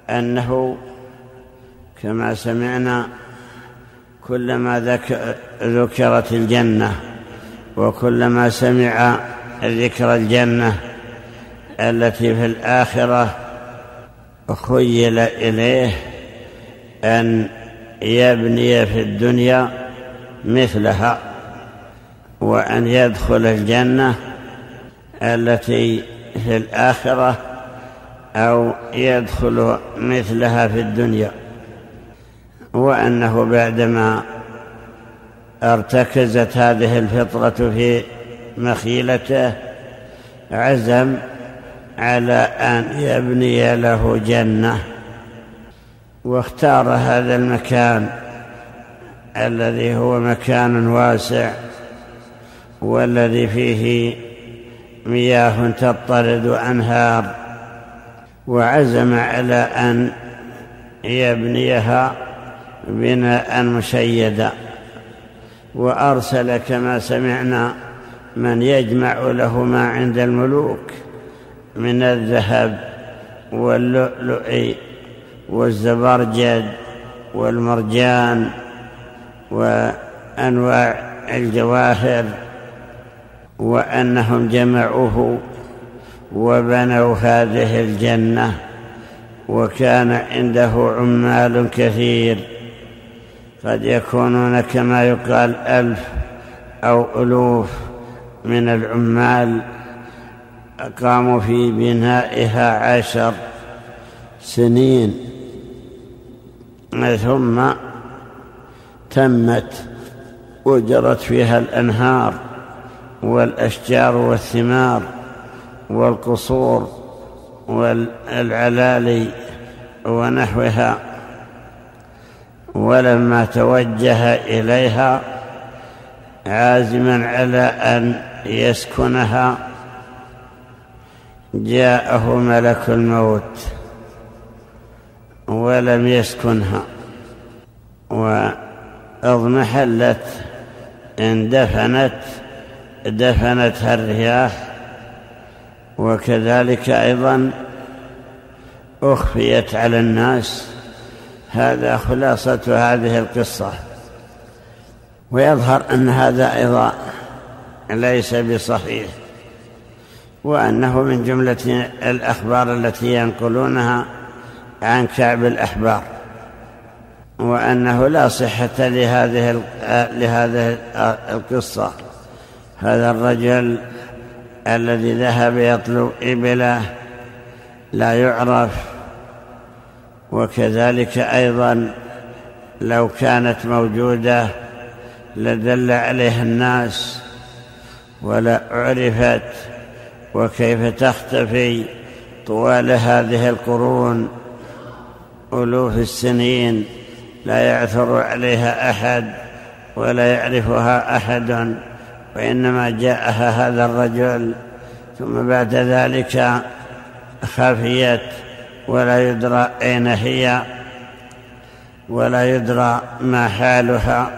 أنه كما سمعنا كلما ذكرت الجنة وكلما سمع ذكر الجنة التي في الآخرة خيل إليه أن يبني في الدنيا مثلها وأن يدخل الجنة التي في الآخرة أو يدخل مثلها في الدنيا وأنه بعدما ارتكزت هذه الفطرة في مخيلته عزم على أن يبني له جنة واختار هذا المكان الذي هو مكان واسع والذي فيه مياه تطرد انهار وعزم على أن يبنيها بناء مشيدا وأرسل كما سمعنا من يجمع له ما عند الملوك من الذهب واللؤلؤ والزبرجد والمرجان وأنواع الجواهر وأنهم جمعوه وبنوا هذه الجنة وكان عنده عمال كثير قد يكونون كما يقال ألف أو ألوف من العمال قاموا في بنائها عشر سنين ثم تمت وجرت فيها الأنهار والأشجار والثمار والقصور والعلالي ونحوها. ولما توجه إليها عازما على أن يسكنها. جاءه ملك الموت ولم يسكنها وأضمحلت اندفنت دفنتها الرياح وكذلك أيضا أخفيت على الناس. هذا خلاصة هذه القصة. ويظهر أن هذا أيضا ليس بصحيح وأنه من جملة الأخبار التي ينقلونها عن كعب الأحبار وأنه لا صحة لهذه لهذه القصة. هذا الرجل الذي ذهب يطلب إبلة لا يعرف وكذلك أيضا لو كانت موجودة لدل عليها الناس ولا عرفت وكيف تختفي طوال هذه القرون ألوف السنين لا يعثر عليها أحد ولا يعرفها أحد وإنما جاءها هذا الرجل. ثم بعد ذلك خفيت ولا يدرى أين هي ولا يدرى ما حالها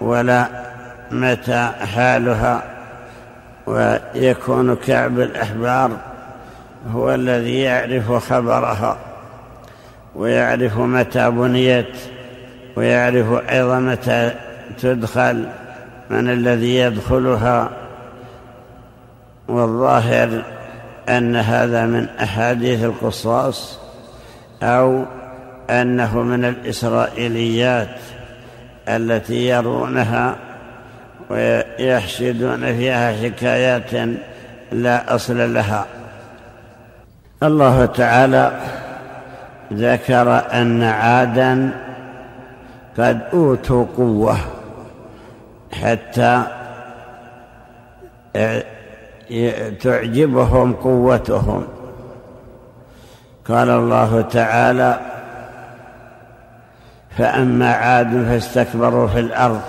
ولا متى حالها. ويكون كعب الأحبار هو الذي يعرف خبرها ويعرف متى بنيت ويعرف أيضا متى تدخل من الذي يدخلها. والظاهر أن هذا من أحاديث القصاص أو أنه من الإسرائيليات التي يرونها ويحشدون فيها حكايات لا أصل لها. الله تعالى ذكر أن عادا قد أوتوا قوة حتى تعجبهم قوتهم. قال الله تعالى فأما عاد فاستكبروا في الأرض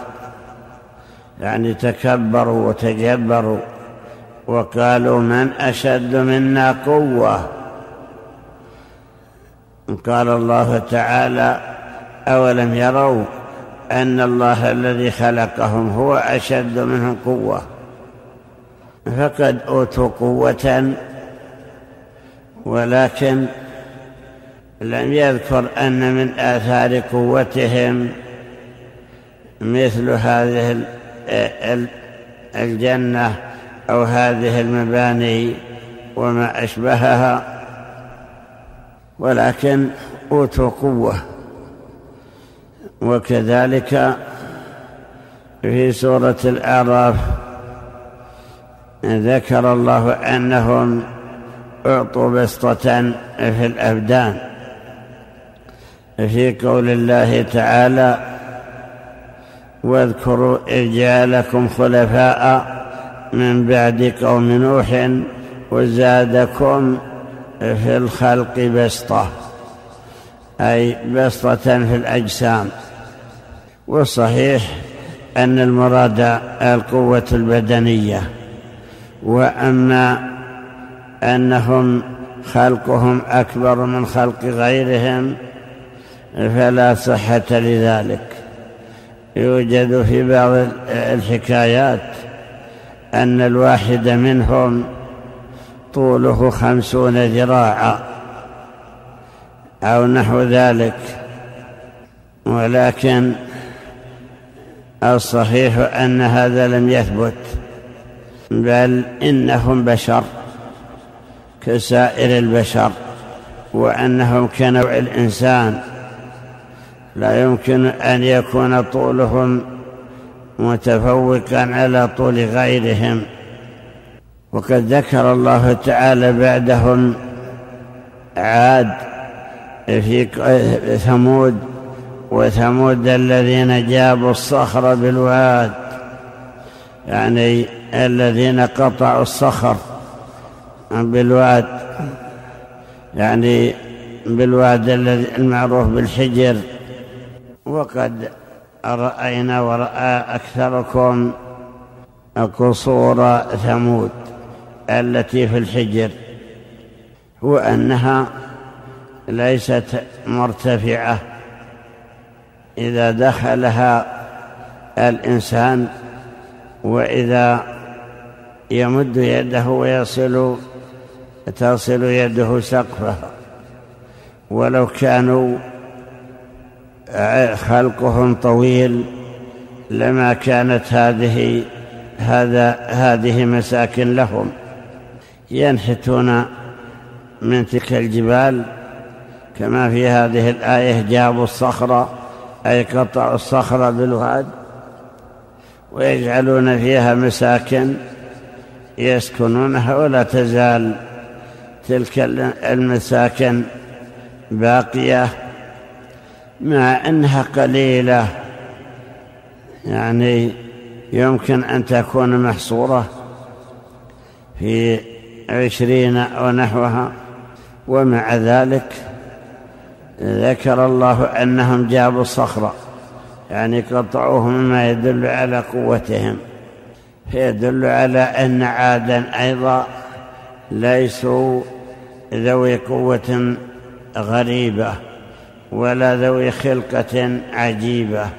يعني تكبروا وتجبروا وقالوا من أشد منا قوة. قال الله تعالى أولم يروا أن الله الذي خلقهم هو أشد منهم قوة. فقد أوتوا قوة ولكن لم يذكر أن من آثار قوتهم مثل هذه الجنة أو هذه المباني وما أشبهها ولكن أوتوا قوة. وكذلك في سورة الأعراف ذكر الله أنهم أعطوا بسطة في الأبدان في قول الله تعالى واذكروا إذ جعلكم خلفاء من بعد قوم نوح وزادكم في الخلق بسطة أي بسطة في الأجسام. والصحيح أن المراد القوة البدنية وأما أنهم خلقهم أكبر من خلق غيرهم فلا صحة لذلك. يوجد في بعض الحكايات أن الواحد منهم طوله خمسون ذراعا أو نحو ذلك ولكن الصحيح أن هذا لم يثبت بل إنهم بشر كسائر البشر وأنهم كنوع الإنسان. لا يمكن أن يكون طولهم متفوقا على طول غيرهم. وقد ذكر الله تعالى بعدهم عاد في ثمود وثمود الذين جابوا الصخر بالواد يعني الذين قطعوا الصخر بالواد يعني بالواد المعروف بالحجر. وقد رأينا ورأى أكثركم قصور ثمود التي في الحجر هو أنها ليست مرتفعة. إذا دخلها الإنسان وإذا يمد يده ويصل تصل يده سقفها. ولو كانوا خلقهم طويل لما كانت هذه هذا هذه مساكن لهم. ينحتون من تلك الجبال كما في هذه الآية جابوا الصخرة أي قطعوا الصخرة بالواد ويجعلون فيها مساكن يسكنونها ولا تزال تلك المساكن باقية. مع أنها قليلة. يعني يمكن أن تكون محصورة في عشرين أو نحوها. ومع ذلك ذكر الله أنهم جابوا الصخرة. يعني قطعوه مما يدل على قوتهم. فيدل على أن عادا أيضا ليسوا ذوي قوة غريبة. ولا ذوي خلقة عجيبة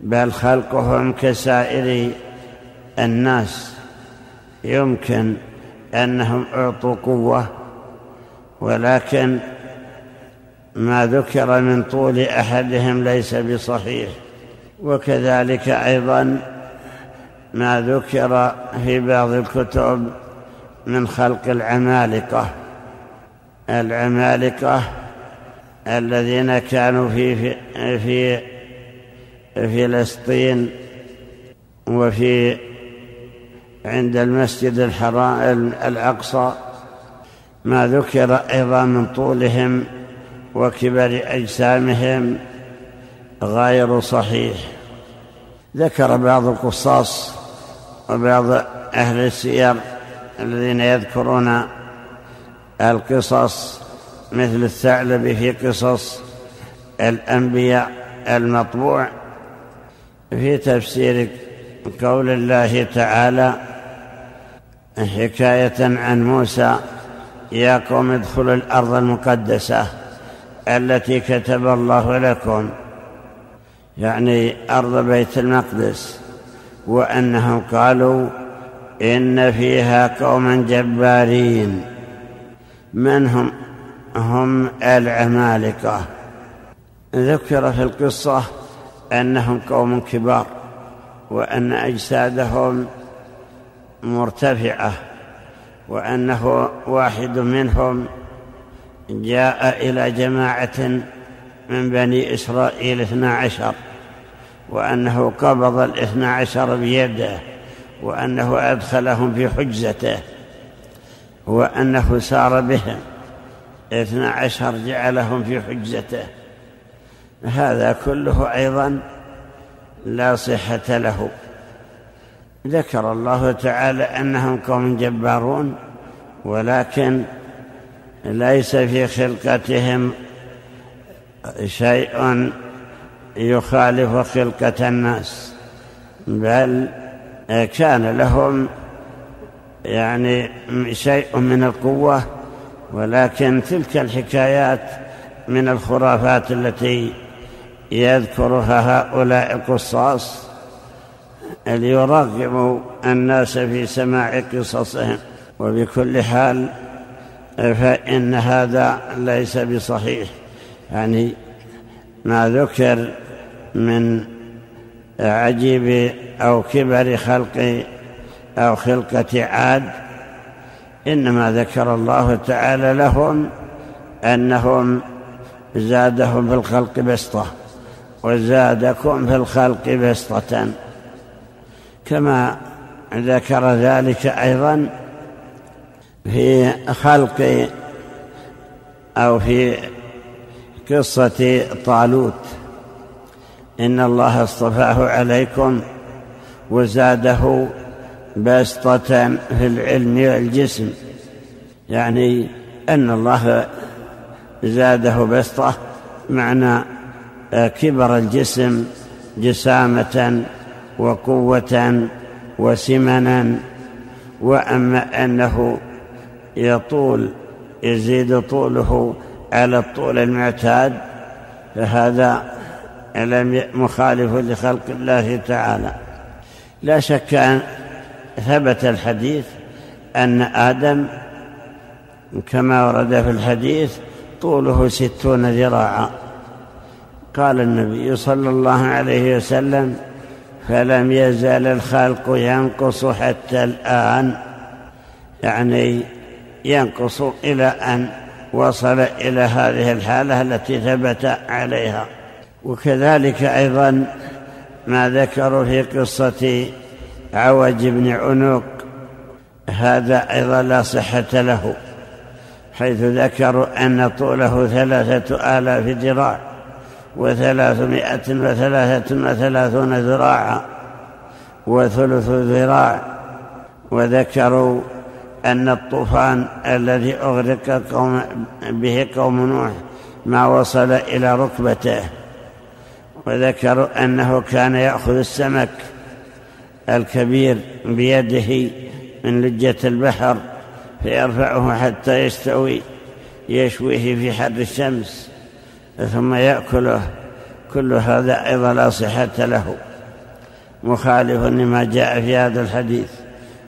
بل خلقهم كسائر الناس. يمكن أنهم أعطوا قوة ولكن ما ذكر من طول أحدهم ليس بصحيح. وكذلك أيضا ما ذكر في بعض الكتب من خلق العمالقة. العمالقة الذين كانوا في في في فلسطين وفي عند المسجد الحرام الأقصى ما ذكر أيضا من طولهم وكبر أجسامهم غير صحيح. ذكر بعض القصاص وبعض أهل السير الذين يذكرون القصص مثل الثعلب في قصص الأنبياء المطبوع. في تفسير قول الله تعالى حكاية عن موسى يا قوم ادخلوا الأرض المقدسة التي كتب الله لكم. يعني أرض بيت المقدس. وأنهم قالوا إن فيها قوما جبارين. من هم؟ هم العمالقة. ذكر في القصة أنهم قوم كبار وأن أجسادهم مرتفعة وأنه واحد منهم جاء إلى جماعة من بني إسرائيل اثنا عشر وأنه قبض الاثنا عشر بيده وأنه أدخلهم في حجزته وأنه سار بهم. اثنا عشر جعلهم في حجزته هذا كله أيضا لا صحة له. ذكر الله تعالى أنهم قوم جبارون ولكن ليس في خلقتهم شيء يخالف خلقة الناس بل كان لهم يعني شيء من القوة ولكن تلك الحكايات من الخرافات التي يذكرها هؤلاء القصاص ليرغبوا الناس في سماع قصصهم. وبكل حال فإن هذا ليس بصحيح. يعني ما ذكر من عجيب أو كبر خلق أو خلقة عاد إنما ذكر الله تعالى لهم أنهم زادهم في الخلق بسطة وزادكم في الخلق بسطة. كما ذكر ذلك أيضا في خلق أو في قصة طالوت. إن الله اصطفاه عليكم وزاده بسطة في العلم والجسم. يعني أن الله زاده بسطة معنى كبر الجسم جسامة وقوة وسمنا وأما أنه يطول يزيد طوله على الطول المعتاد فهذا لم مخالف لخلق الله تعالى. لا شك ثبت الحديث أن آدم كما ورد في الحديث طوله ستون ذراعا. قال النبي صلى الله عليه وسلم فلم يزال الخلق ينقص حتى الآن. يعني ينقص إلى أن وصل إلى هذه الحالة التي ثبت عليها. وكذلك أيضا ما ذكروا في قصة عوج بن عنق هذا أيضا لا صحة له حيث ذكروا أن طوله ثلاثة آلاف ذراع وثلاثمائة وثلاثة وثلاثون ذراعا وثلث ذراع وذكروا أن الطوفان الذي أغرق قوم به قوم نوح ما وصل إلى ركبته وذكروا أنه كان يأخذ السمك الكبير بيده من لجة البحر فيرفعه حتى يستوي يشويه في حر الشمس ثم يأكله. كل هذا أيضا لا صحة له. مخالف لما جاء في هذا الحديث.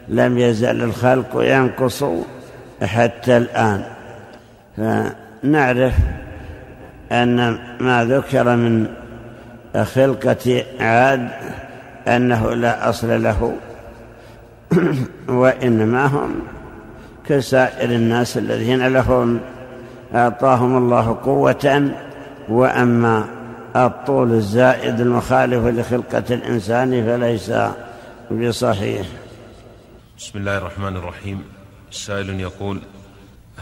لم يزل الخلق ينقص حتى الآن. فنعرف أن ما ذكر من خلقة عاد أنه لا أصل له وإنما هم كسائر الناس الذين لهم أعطاهم الله قوة وأما الطول الزائد المخالف لخلقة الإنسان فليس بصحيح. بسم الله الرحمن الرحيم. سائل يقول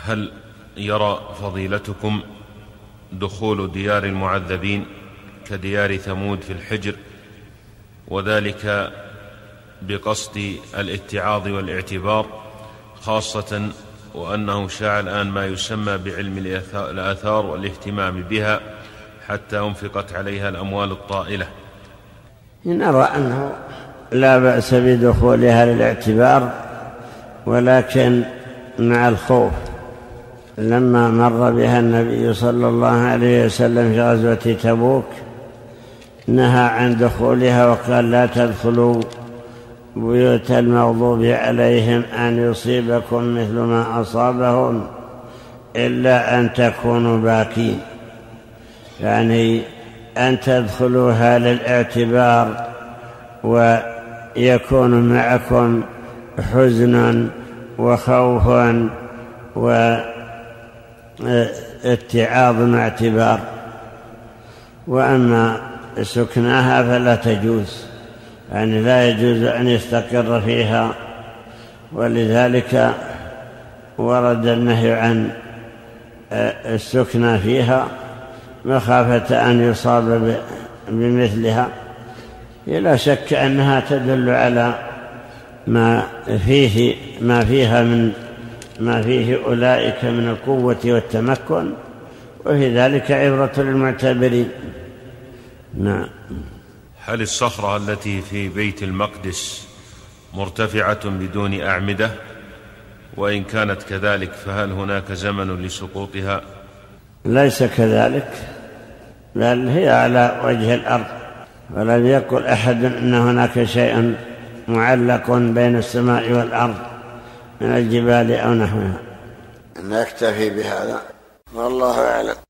هل يرى فضيلتكم دخول ديار المعذبين كديار ثمود في الحجر؟ وذلك بقصد الاتعاظ والاعتبار خاصة وأنه شاع الآن ما يسمى بعلم الآثار والاهتمام بها حتى أنفقت عليها الأموال الطائلة. نرى أنه لا بأس بدخولها للاعتبار ولكن مع الخوف. لما مر بها النبي صلى الله عليه وسلم في غزوة تبوك نهى عن دخولها وقال لا تدخلوا بيوت المغضوب عليهم أن يصيبكم مثل ما أصابهم إلا أن تكونوا باكين. يعني أن تدخلوها للاعتبار ويكون معكم حزن وخوف واتعاظ مع اعتبار. وأما سكناها فلا تجوز يعني لا يجوز أن يستقر فيها. ولذلك ورد النهي عن السكنى فيها مخافة أن يصاب بمثلها. لا شك أنها تدل على ما فيه ما فيها من ما فيه أولئك من القوة والتمكن. وفي ذلك عبرة للمعتبرين. نعم. هل الصخرة التي في بيت المقدس مرتفعة بدون أعمدة؟ وإن كانت كذلك فهل هناك زمن لسقوطها؟ ليس كذلك بل هي على وجه الأرض ولم يقل أحد أن هناك شيء معلق بين السماء والأرض من الجبال أو نحوها. نكتفي بهذا. والله أعلم.